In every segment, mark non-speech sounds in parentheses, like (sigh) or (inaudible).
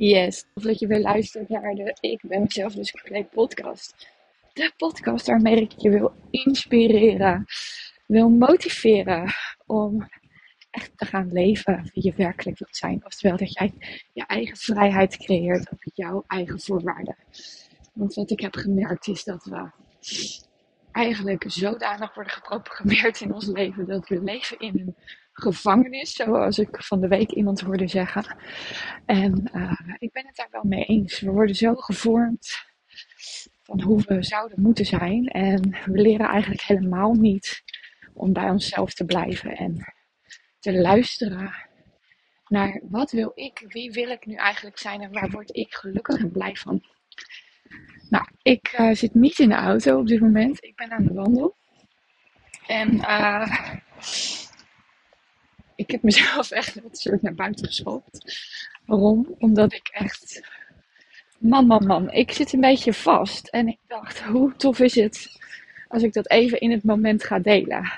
Yes, of dat je weer luistert naar de Ik ben mezelf dus compleet podcast. De podcast waarmee ik je wil inspireren, wil motiveren om echt te gaan leven wie je werkelijk wilt zijn. Oftewel dat jij je eigen vrijheid creëert op jouw eigen voorwaarden. Want wat ik heb gemerkt is dat we eigenlijk zodanig worden geprogrammeerd in ons leven dat we leven in een gevangenis, zoals ik van de week iemand hoorde zeggen. En uh, ik ben het daar wel mee eens. We worden zo gevormd van hoe we zouden moeten zijn. En we leren eigenlijk helemaal niet om bij onszelf te blijven en te luisteren naar wat wil ik, wie wil ik nu eigenlijk zijn en waar word ik gelukkig en blij van. Nou, ik uh, zit niet in de auto op dit moment. Ik ben aan de wandel. En uh, ik heb mezelf (laughs) echt een soort naar buiten geschopt. Waarom? Omdat ik echt. Man, man, man. Ik zit een beetje vast. En ik dacht, hoe tof is het als ik dat even in het moment ga delen?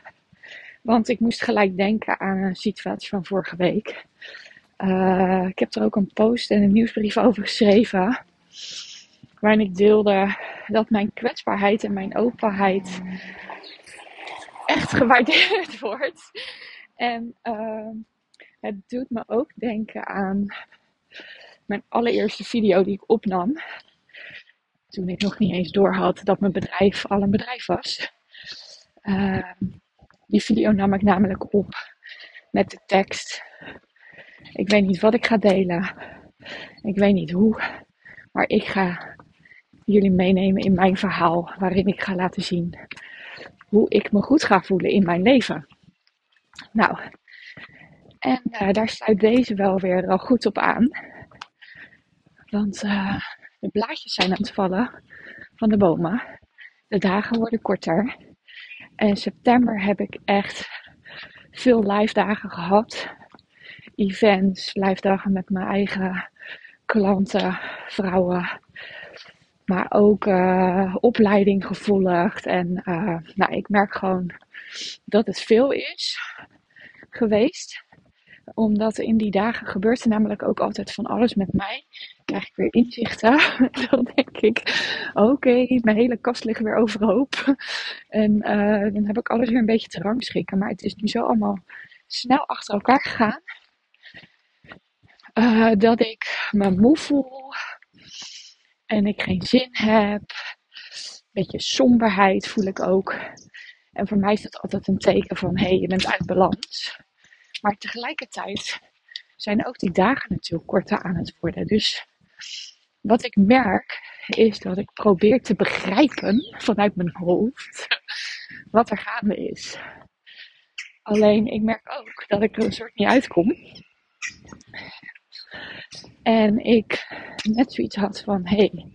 Want ik moest gelijk denken aan een situatie van vorige week. Uh, ik heb er ook een post en een nieuwsbrief over geschreven. Waarin ik deelde dat mijn kwetsbaarheid en mijn openheid echt gewaardeerd (laughs) wordt. En uh, het doet me ook denken aan mijn allereerste video die ik opnam. Toen ik nog niet eens door had dat mijn bedrijf al een bedrijf was. Uh, die video nam ik namelijk op met de tekst. Ik weet niet wat ik ga delen. Ik weet niet hoe. Maar ik ga jullie meenemen in mijn verhaal. Waarin ik ga laten zien hoe ik me goed ga voelen in mijn leven. Nou, en uh, daar sluit deze wel weer al goed op aan. Want uh, de blaadjes zijn aan het vallen van de bomen. De dagen worden korter. En in september heb ik echt veel live dagen gehad. Events, live dagen met mijn eigen klanten, vrouwen. Maar ook uh, opleiding gevolgd. En nou, ik merk gewoon dat het veel is geweest. Omdat in die dagen gebeurt er namelijk ook altijd van alles met mij. Krijg ik weer inzichten. (laughs) dan denk ik, oké, mijn hele kast ligt weer overhoop. En uh, dan heb ik alles weer een beetje te rangschikken. Maar het is nu zo allemaal snel achter elkaar gegaan. Uh, dat ik me moe voel. En ik geen zin heb. Een beetje somberheid voel ik ook. En voor mij is dat altijd een teken van hé, hey, je bent uit balans. Maar tegelijkertijd zijn ook die dagen natuurlijk korter aan het worden. Dus wat ik merk is dat ik probeer te begrijpen vanuit mijn hoofd wat er gaande is. Alleen ik merk ook dat ik er een soort niet uitkom. En ik net zoiets had van, hé, hey,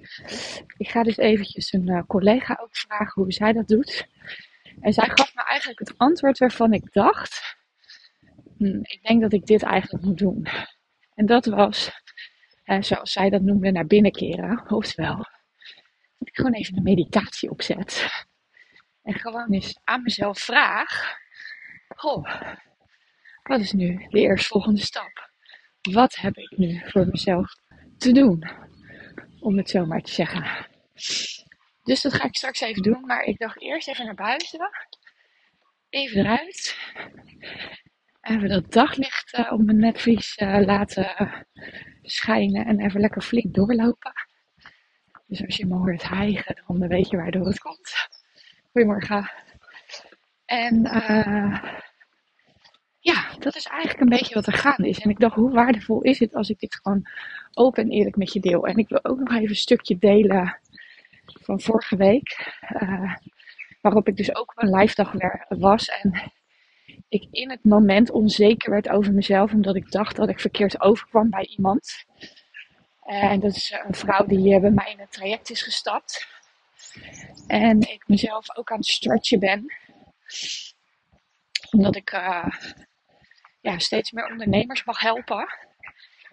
ik ga dus eventjes een uh, collega ook vragen hoe zij dat doet. En zij gaf me eigenlijk het antwoord waarvan ik dacht, hm, ik denk dat ik dit eigenlijk moet doen. En dat was, eh, zoals zij dat noemde, naar binnen keren. Oftewel, dat ik gewoon even een meditatie opzet. En gewoon eens aan mezelf vraag, goh, wat is nu de eerstvolgende stap? Wat heb ik nu voor mezelf te doen? Om het zo maar te zeggen. Dus dat ga ik straks even doen. Maar ik dacht eerst even naar buiten. Even eruit. Even dat daglicht uh, op mijn netvlies uh, laten schijnen. En even lekker flink doorlopen. Dus als je me hoort hijgen, dan weet je waardoor het komt. Goedemorgen. En ja, dat is eigenlijk een beetje wat er gaande is. En ik dacht, hoe waardevol is het als ik dit gewoon open en eerlijk met je deel. En ik wil ook nog even een stukje delen van vorige week. Uh, waarop ik dus ook een live dag was. En ik in het moment onzeker werd over mezelf. Omdat ik dacht dat ik verkeerd overkwam bij iemand. En dat is een vrouw die bij mij in het traject is gestapt. En ik mezelf ook aan het stretchen ben. Omdat ik ja, steeds meer ondernemers mag helpen.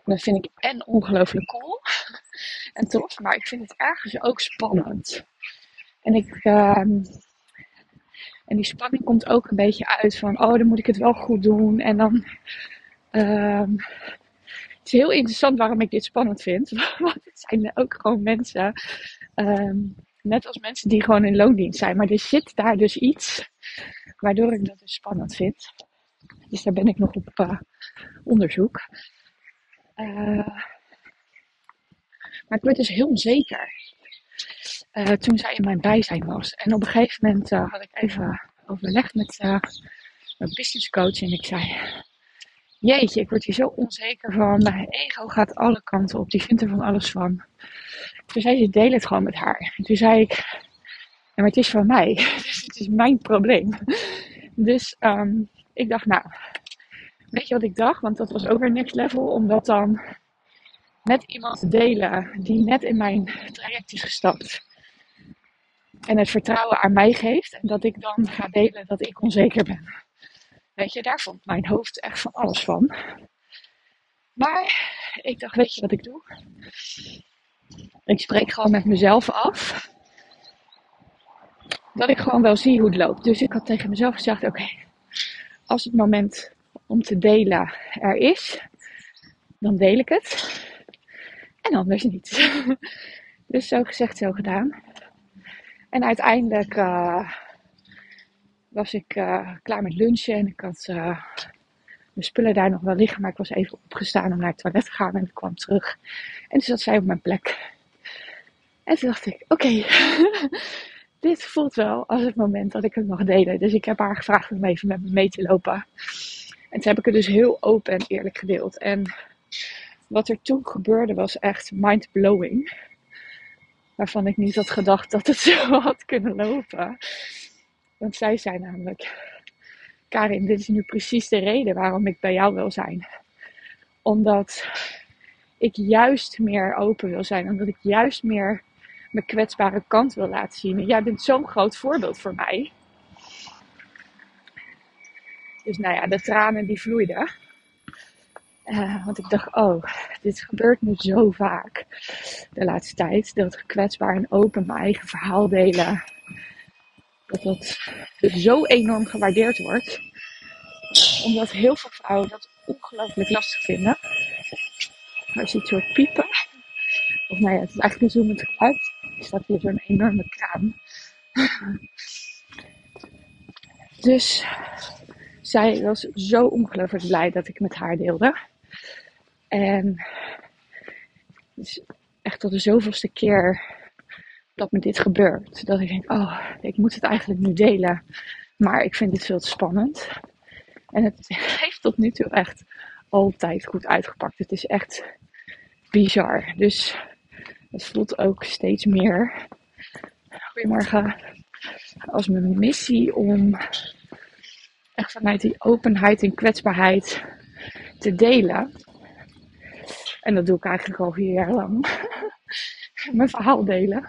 Dat vind ik en ongelooflijk cool (laughs) en tof, maar ik vind het ergens ook spannend. En ik. Uh, en die spanning komt ook een beetje uit van, oh, dan moet ik het wel goed doen. En dan, uh, is heel interessant waarom ik dit spannend vind. (laughs) Want het zijn ook gewoon mensen, ehm, net als mensen die gewoon in loondienst zijn. Maar er zit daar dus iets waardoor ik dat dus spannend vind. Dus daar ben ik nog op uh, onderzoek. Uh, maar ik werd dus heel onzeker. Uh, toen zij in mijn bijzijn was. En op een gegeven moment had ik even overlegd met mijn business coach. En ik zei, jeetje, ik word hier zo onzeker van. Mijn ego gaat alle kanten op. Die vindt er van alles van. Toen zei ze, deel het gewoon met haar. En toen zei ik, ja, maar het is van mij. (laughs) Dus het is mijn probleem. Dus um, ik dacht, nou, weet je wat ik dacht? Want dat was ook weer next level. Om dat dan met iemand te delen die net in mijn traject is gestapt. En het vertrouwen aan mij geeft. En dat ik dan ga delen dat ik onzeker ben. Weet je, daar vond mijn hoofd echt van alles van. Maar ik dacht, weet je wat ik doe? Ik spreek gewoon met mezelf af. Dat ik gewoon wel zie hoe het loopt. Dus ik had tegen mezelf gezegd: oké, als het moment om te delen er is, dan deel ik het. En anders niet. (laughs) dus zo gezegd, zo gedaan. En uiteindelijk uh, was ik uh, klaar met lunchen en ik had uh, mijn spullen daar nog wel liggen, maar ik was even opgestaan om naar het toilet te gaan en ik kwam terug. En toen zat zij op mijn plek. En toen dacht ik, oké, (laughs) dit voelt wel als het moment dat ik het mag delen. Dus ik heb haar gevraagd om even met me mee te lopen. En toen heb ik het dus heel open en eerlijk gedeeld. En wat er toen gebeurde was echt mind-blowing. Waarvan ik niet had gedacht dat het (laughs) zo had kunnen lopen. Want zij zei namelijk, Karin, dit is nu precies de reden waarom ik bij jou wil zijn. Omdat ik juist meer open wil zijn. Omdat ik juist meer mijn kwetsbare kant wil laten zien. En jij bent zo'n groot voorbeeld voor mij. Dus nou ja, de tranen die vloeiden. Uh, want ik dacht, oh, dit gebeurt nu zo vaak de laatste tijd. Dat kwetsbaar en open mijn eigen verhaal delen dat dat zo enorm gewaardeerd wordt. Omdat heel veel vrouwen dat ongelooflijk lastig vinden. Als je het soort piepen. Of nou ja, het is eigenlijk een zoemend geluid. Er staat hier zo'n enorme kraan. (laughs) Dus zij was zo ongelooflijk blij dat ik met haar deelde. En dus echt tot de zoveelste keer dat me dit gebeurt. Dat ik denk, oh, ik moet het eigenlijk nu delen. Maar ik vind dit veel te spannend. En het (laughs) heeft tot nu toe echt altijd goed uitgepakt. Het is echt bizar. Dus het voelt ook steeds meer, goedemorgen, als mijn missie om echt vanuit die openheid en kwetsbaarheid te delen. En dat doe ik eigenlijk al vier jaar lang. (laughs) Mijn verhaal delen.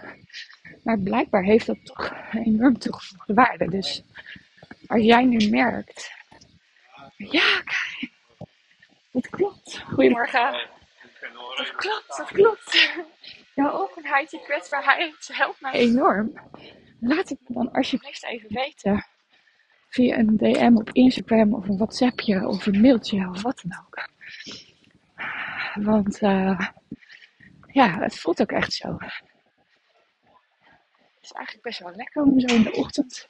Maar blijkbaar heeft dat toch een enorm toegevoegde waarde. Dus als jij nu merkt. Ja, kijk. Dat klopt. Goedemorgen. Dat klopt, dat klopt. Jouw openheid, je kwetsbaarheid helpt mij enorm. Laat het me dan alsjeblieft even weten. Via een DM op Instagram of een WhatsAppje of een mailtje of wat dan ook. Want uh, ja, het voelt ook echt zo is eigenlijk best wel lekker om zo in de ochtend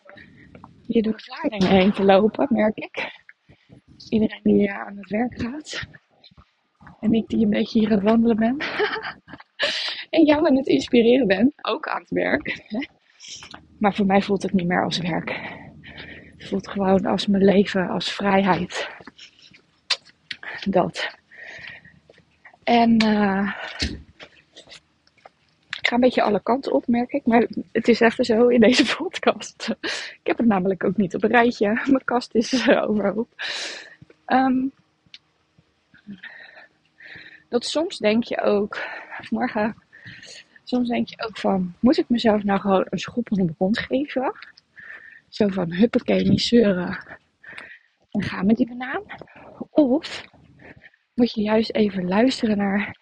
hier door Vlaardingen heen te lopen, merk ik. Iedereen die aan het werk gaat. En ik die een beetje hier aan het wandelen ben. (laughs) en jou aan het inspireren ben, ook aan het werk. Maar voor mij voelt het niet meer als werk. Voelt gewoon als mijn leven, als vrijheid. Dat. En uh, ik ga een beetje alle kanten op, merk ik. Maar het is even zo in deze (laughs) podcast. Ik heb het namelijk ook niet op een rijtje. Mijn kast is uh, overhoop. Um, dat soms denk je ook, morgen, soms denk je ook van, moet ik mezelf nou gewoon een schop onder de kont geven? Zo van, huppakee, niet zeuren. En ga met die banaan. Of moet je juist even luisteren naar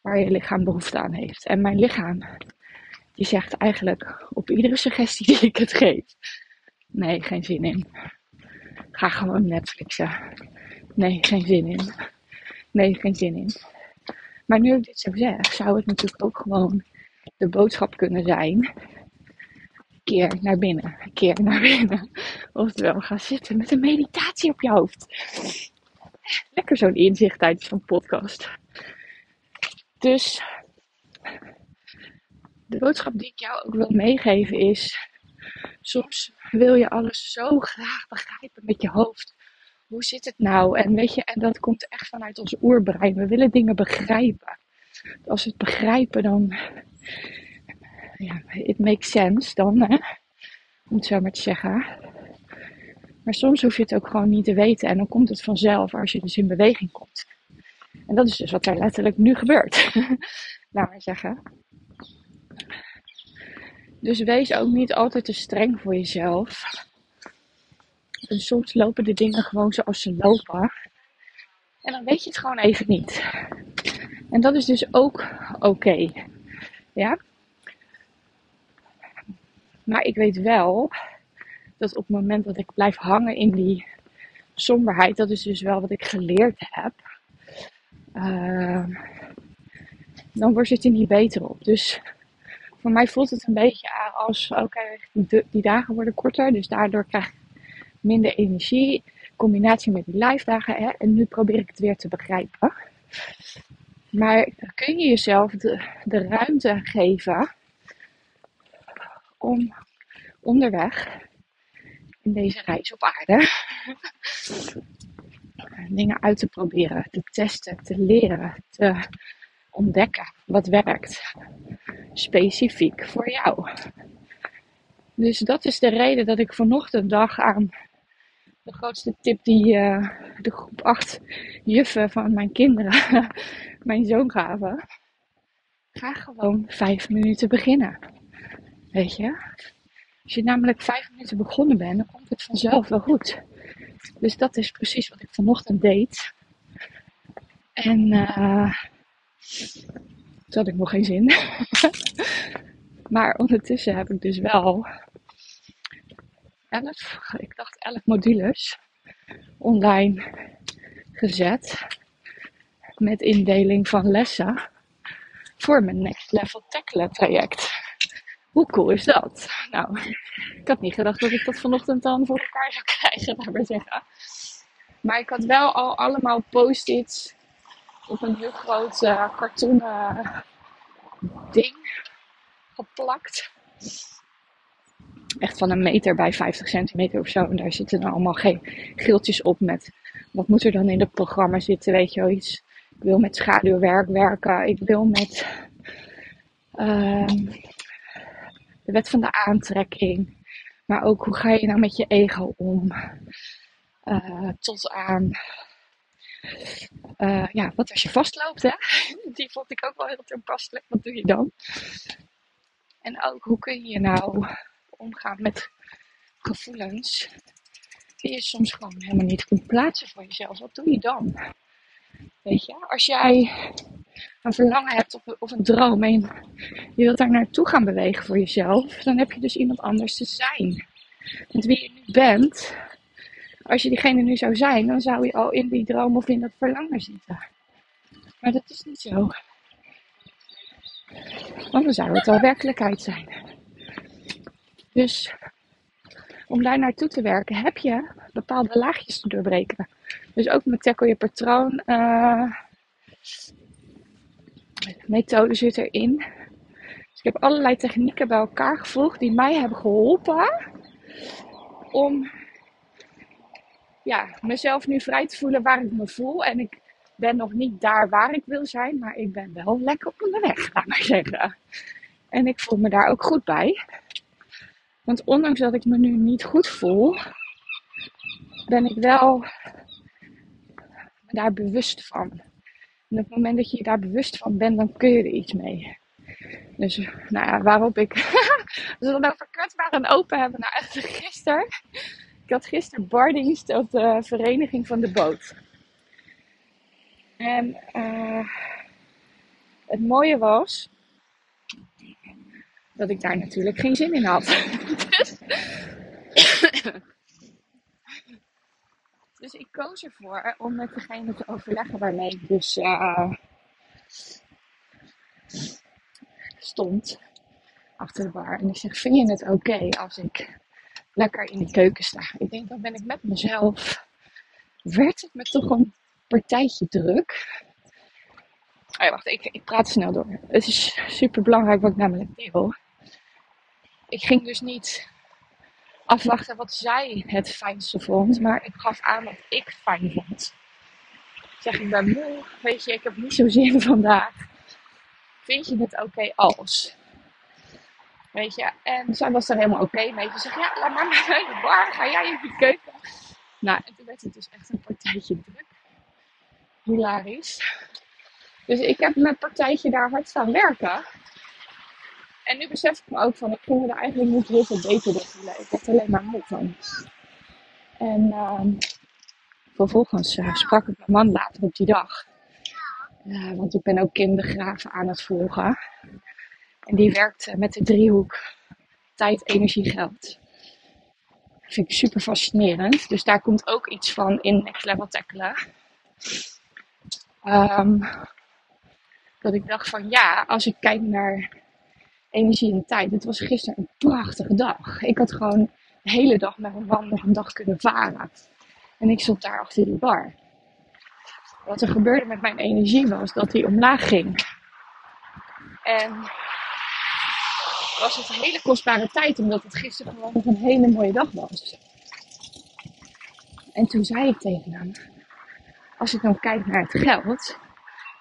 waar je lichaam behoefte aan heeft. En mijn lichaam, die zegt eigenlijk op iedere suggestie die ik het geef: nee, geen zin in. Ga gewoon Netflixen. Nee, geen zin in. Nee, geen zin in. Maar nu ik dit zo zeg, zou het natuurlijk ook gewoon de boodschap kunnen zijn. Keer naar binnen, keer naar binnen. (laughs) Oftewel, ga zitten met een meditatie op je hoofd. Lekker zo'n inzicht tijdens van podcast. Dus de boodschap die ik jou ook wil meegeven is: soms wil je alles zo graag begrijpen met je hoofd. Hoe zit het nou? En weet je, en dat komt echt vanuit ons oerbrein. We willen dingen begrijpen. Als we het begrijpen, dan. Ja, it makes sense dan, hè? om het zo maar te zeggen. Maar soms hoef je het ook gewoon niet te weten en dan komt het vanzelf als je dus in beweging komt. En dat is dus wat er letterlijk nu gebeurt. (laughs) Laat maar zeggen. Dus wees ook niet altijd te streng voor jezelf. En soms lopen de dingen gewoon zoals ze lopen. En dan weet je het gewoon even niet. En dat is dus ook oké. Ja? Maar ik weet wel dat op het moment dat ik blijf hangen in die somberheid, dat is dus wel wat ik geleerd heb. Uh, dan word je er niet beter op. Dus voor mij voelt het een beetje als, oké, die, dagen worden korter, dus daardoor krijg ik minder energie. Combinatie met die live dagen. Hè, en nu probeer ik het weer te begrijpen. Maar kun je jezelf de ruimte geven om onderweg in deze reis op aarde (laughs) dingen uit te proberen, te testen, te leren, te ontdekken wat werkt. Specifiek voor jou. Dus dat is de reden dat ik vanochtend dag aan de grootste tip die uh, de groep 8 juffen van mijn kinderen (laughs) mijn zoon gaven. Ga gewoon vijf minuten beginnen. Weet je? Als je namelijk vijf minuten begonnen bent, dan komt het vanzelf wel goed. Dus dat is precies wat ik vanochtend deed. En uh, toen had ik nog geen zin. (laughs) maar ondertussen heb ik dus wel 11, ik dacht 11 modules online gezet. Met indeling van lessen voor mijn Next Level Tackle traject. Hoe cool is dat? Nou, ik had niet gedacht dat ik dat vanochtend dan voor elkaar zou krijgen, (laughs) laat maar zeggen. Maar ik had wel al allemaal post-its op een heel groot uh, kartonnen ding geplakt. Echt van een meter bij 50 centimeter of zo. En daar zitten dan allemaal geen geeltjes op met wat moet er dan in het programma zitten, weet je wel iets. Ik wil met schaduwwerk werken. Ik wil met uh, de wet van de aantrekking. Maar ook hoe ga je nou met je ego om? Uh, tot aan, uh, ja, wat als je vastloopt, hè? (laughs) Die vond ik ook wel heel toepasselijk. Wat doe je dan? En ook, hoe kun je nou omgaan met gevoelens die je soms gewoon helemaal niet kunt plaatsen voor jezelf? Wat doe je dan? Weet je, als jij een verlangen hebt of, of een droom en je wilt daar naartoe gaan bewegen voor jezelf, dan heb je dus iemand anders te zijn. Want wie je nu bent, als je diegene nu zou zijn, dan zou je al in die droom of in dat verlangen zitten. Maar dat is niet zo. Want dan zou het al werkelijkheid zijn. Dus om daar naartoe te werken heb je bepaalde laagjes te doorbreken. Dus ook met tackle je patroon uh, methode zit erin. Dus ik heb allerlei technieken bij elkaar gevoegd die mij hebben geholpen om ja, mezelf nu vrij te voelen waar ik me voel. En ik ben nog niet daar waar ik wil zijn, maar ik ben wel lekker onderweg, laat maar zeggen. En ik voel me daar ook goed bij. Want ondanks dat ik me nu niet goed voel, ben ik wel daar bewust van. Op het moment dat je daar bewust van bent, dan kun je er iets mee. Dus, nou ja, waarop ik. (laughs) We dan over kwetsbaar en open hebben. Nou, echt gisteren. Ik had gisteren bardienst op de vereniging van de boot. En uh, het mooie was. Dat ik daar natuurlijk geen zin in had. (laughs) dus, Dus ik koos ervoor om met degene te overleggen waarmee ik dus uh, stond achter de bar. En ik zeg, vind je het oké als ik lekker in de keuken sta? Ik denk, dan ben ik met mezelf. Werd het me toch een partijtje druk? Oh ja, wacht, ik, ik praat snel door. Het is super belangrijk wat ik namelijk deel. Ik ging dus niet afwachten wat zij het fijnste vond, maar ik gaf aan wat ik fijn vond. Zeg, ik ben moe, weet je, ik heb niet zo zin (laughs) vandaag. Vind je het oké als? Weet je, en zij was er helemaal oké mee. Ze zegt, ja, laat maar naar de bar, ga jij in de keuken. Nou, en toen werd het dus echt een partijtje druk. Hilarisch. Dus ik heb mijn partijtje daar hard staan werken. En nu besef ik me ook van, ik ging er eigenlijk niet heel veel beter door voelen. Ik had alleen maar moe van. En uh, vervolgens uh, sprak ik mijn man later op die dag. Uh, want ik ben ook kindergraven aan het volgen. En die werkt met de driehoek tijd, energie, geld. Dat vind ik super fascinerend. Dus daar komt ook iets van in Next Level Tackelen. Um, dat ik dacht van ja, als ik kijk naar energie en tijd. Het was gisteren een prachtige dag. Ik had gewoon de hele dag met mijn man nog een dag kunnen varen. En ik stond daar achter die bar. Wat er gebeurde met mijn energie was dat die omlaag ging. En was het een hele kostbare tijd, omdat het gisteren gewoon nog een hele mooie dag was. En toen zei ik tegen hem, als ik dan kijk naar het geld,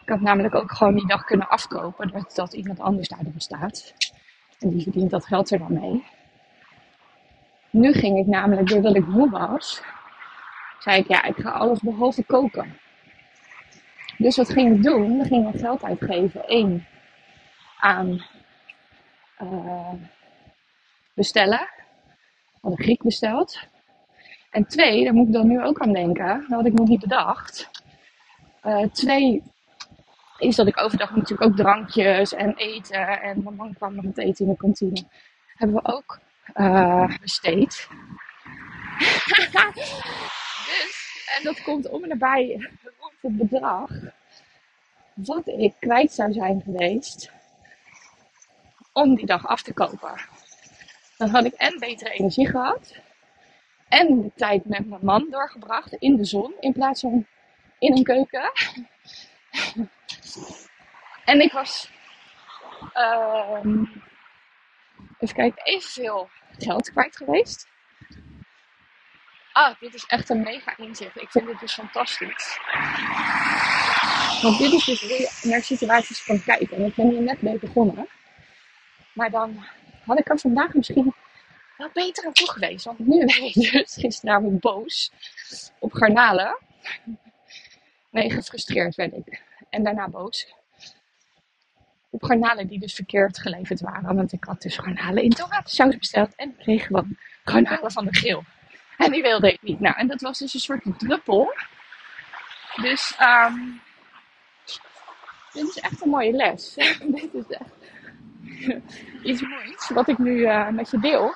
ik had namelijk ook gewoon die dag kunnen afkopen, dat, dat iemand anders daar dan staat. En die verdient dat geld er dan mee. Nu ging ik namelijk, doordat ik moe was, zei ik ja, ik ga alles behalve koken. Dus wat ging ik doen? Dan ging ik geld uitgeven. Eén, aan uh, bestellen. Had een Griek besteld. En twee, daar moet ik dan nu ook aan denken. Dat had ik nog niet bedacht. Uh, twee, is dat ik overdag natuurlijk ook drankjes en eten. En mijn man kwam nog het eten in de kantine. Hebben we ook uh, besteed. (laughs) dus, en dat komt om en nabij het bedrag. Wat ik kwijt zou zijn geweest. Om die dag af te kopen. Dan had ik en betere energie gehad. En de tijd met mijn man doorgebracht in de zon. In plaats van in een keuken. En ik was, uh, even kijken, evenveel geld kwijt geweest. Ah, dit is echt een mega inzicht. Ik vind dit dus fantastisch. Want dit is dus hoe je naar situaties kan kijken. En ik ben hier net mee begonnen. Maar dan had ik er vandaag misschien wel beter aan toe geweest. Want nu (laughs) ben ik dus gisteravond boos op garnalen. Nee, gefrustreerd werd ik. En daarna boos op garnalen die dus verkeerd geleverd waren. Want ik had dus garnalen in tomatensaus besteld en kreeg gewoon garnalen van de grill. En die wilde ik niet. Nou, en dat was dus een soort druppel. Dus um, dit is echt een mooie les. (laughs) dit is echt iets moois wat ik nu uh, met je deel.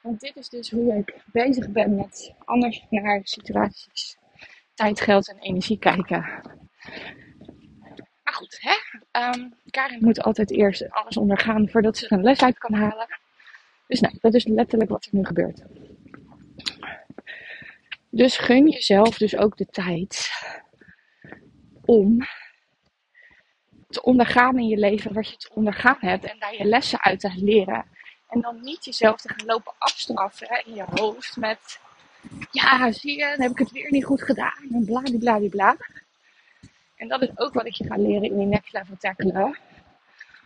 Want dit is dus hoe ik bezig ben met anders naar situaties, tijd, geld en energie kijken. Um, Karin moet altijd eerst alles ondergaan voordat ze er een les uit kan halen. Dus nou, dat is letterlijk wat er nu gebeurt. Dus gun jezelf dus ook de tijd om te ondergaan in je leven wat je te ondergaan hebt en daar je lessen uit te leren. En dan niet jezelf te gaan lopen afstraffen in je hoofd met, ja, zie je, dan heb ik het weer niet goed gedaan en bla bla bla. En dat is ook wat ik je ga leren in die next level tackelen.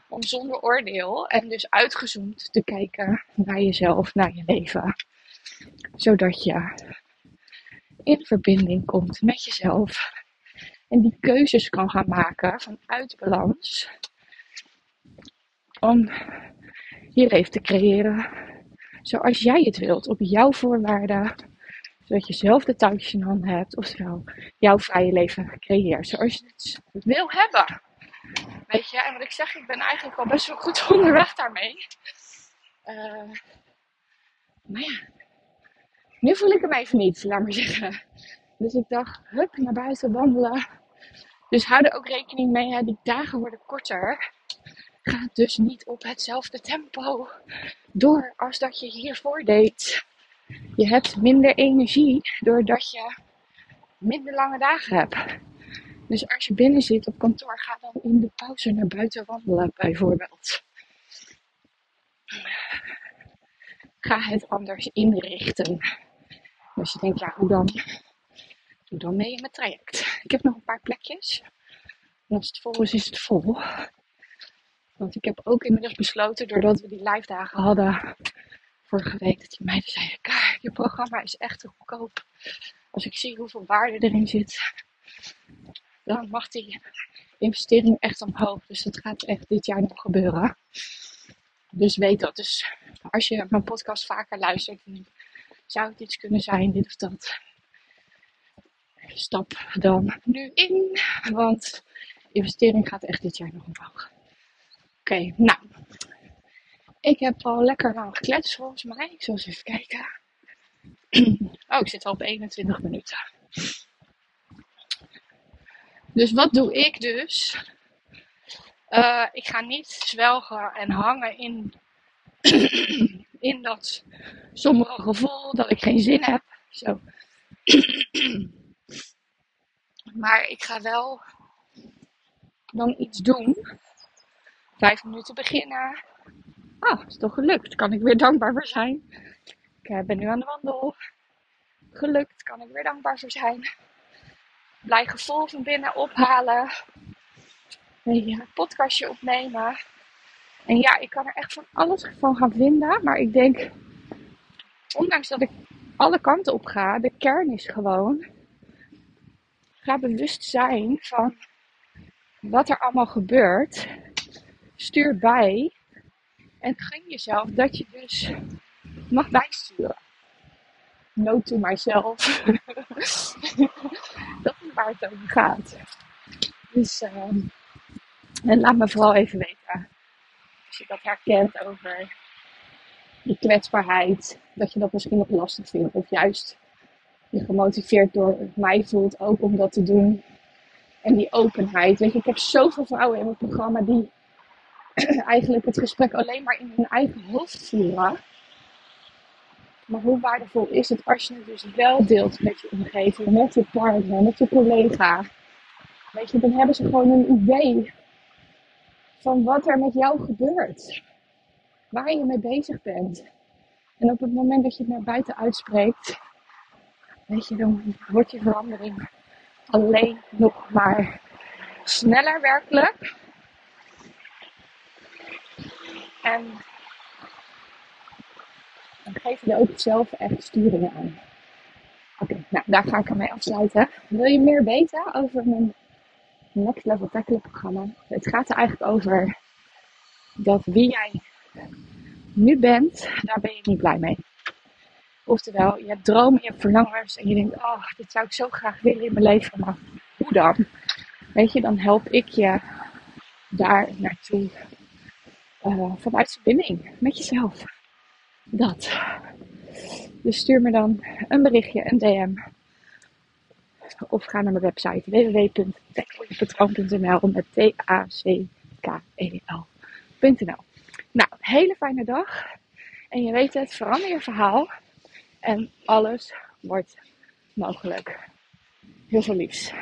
Om zonder oordeel en dus uitgezoomd te kijken naar jezelf, naar je leven. Zodat je in verbinding komt met jezelf. En die keuzes kan gaan maken vanuit balans. Om je leven te creëren zoals jij het wilt. Op jouw voorwaarden zodat je zelf de touwtjes in handen hebt. Oftewel, jouw vrije leven creëert. Zoals je het wil hebben. Weet je, en wat ik zeg, ik ben eigenlijk al best wel goed (laughs) onderweg daarmee. Uh, maar ja, nu voel ik hem even niet, laat maar zeggen. Dus ik dacht, hup, naar buiten wandelen. Dus hou er ook rekening mee, hè, die dagen worden korter. Ga dus niet op hetzelfde tempo door als dat je hiervoor deed. Je hebt minder energie doordat je minder lange dagen hebt. Dus als je binnen zit op kantoor, ga dan in de pauze naar buiten wandelen, bijvoorbeeld. Ga het anders inrichten. Dus je denkt, ja, hoe dan? Doe dan mee in mijn traject. Ik heb nog een paar plekjes. En als het vol is, is het vol. Want ik heb ook inmiddels besloten, doordat we die live dagen hadden vorige week, dat die meiden zeiden, kijk, je programma is echt te goedkoop. Als ik zie hoeveel waarde erin zit, dan mag die investering echt omhoog. Dus dat gaat echt dit jaar nog gebeuren. Dus weet dat. Dus als je mijn podcast vaker luistert, zou het iets kunnen zijn, dit of dat. Stap dan nu in, want investering gaat echt dit jaar nog omhoog. Oké, nou. Ik heb al lekker lang gekletst volgens mij. Ik zal eens even kijken. (clears throat) Oh, ik zit al op 21 minuten. Dus wat doe ik dus? Uh, ik ga niet zwelgen en hangen in, (clears throat) in dat sombere gevoel dat ik geen zin heb. Zo. (clears throat) maar ik ga wel dan iets doen. Vijf minuten beginnen. Ah, is toch gelukt. Kan ik weer dankbaar voor zijn. Ik eh, ben nu aan de wandel. Gelukt, kan ik weer dankbaar voor zijn. Blij gevoel van binnen ophalen. Een podcastje opnemen. En ja, ik kan er echt van alles van gaan vinden. Maar ik denk, ondanks dat ik alle kanten op ga, de kern is gewoon. Ga bewust zijn van wat er allemaal gebeurt. Stuur bij. En gun jezelf dat je dus mag bijsturen. No to myself. (laughs) dat is waar het over gaat. Dus, uh, en laat me vooral even weten. Als je dat herkent over je kwetsbaarheid. Dat je dat misschien nog lastig vindt. Of juist je gemotiveerd door mij voelt ook om dat te doen. En die openheid. Weet je, ik heb zoveel vrouwen in mijn programma die eigenlijk het gesprek alleen maar in hun eigen hoofd voeren. Maar hoe waardevol is het als je het dus wel deelt met je omgeving, met je partner, met je collega. Weet je, dan hebben ze gewoon een idee van wat er met jou gebeurt. Waar je mee bezig bent. En op het moment dat je het naar buiten uitspreekt, weet je, dan wordt je verandering alleen nog maar sneller werkelijk. En dan geef je er ook zelf echt sturing aan. Oké, nou daar ga ik mee afsluiten. Wil je meer weten over mijn Next Level Tackle programma? Het gaat er eigenlijk over dat wie jij nu bent, daar ben je niet blij mee. Oftewel, je hebt dromen, je hebt verlangens en je denkt, oh, dit zou ik zo graag willen in mijn leven, maar hoe dan? Weet je, dan help ik je daar naartoe uh, vanuit verbinding met jezelf. Dat. Dus stuur me dan een berichtje, een DM. Of ga naar mijn website www.tacklejepatroon.nl met T-A-C-K-E-L.nl Nou, hele fijne dag. En je weet het, verander je verhaal. En alles wordt mogelijk. Heel veel liefs.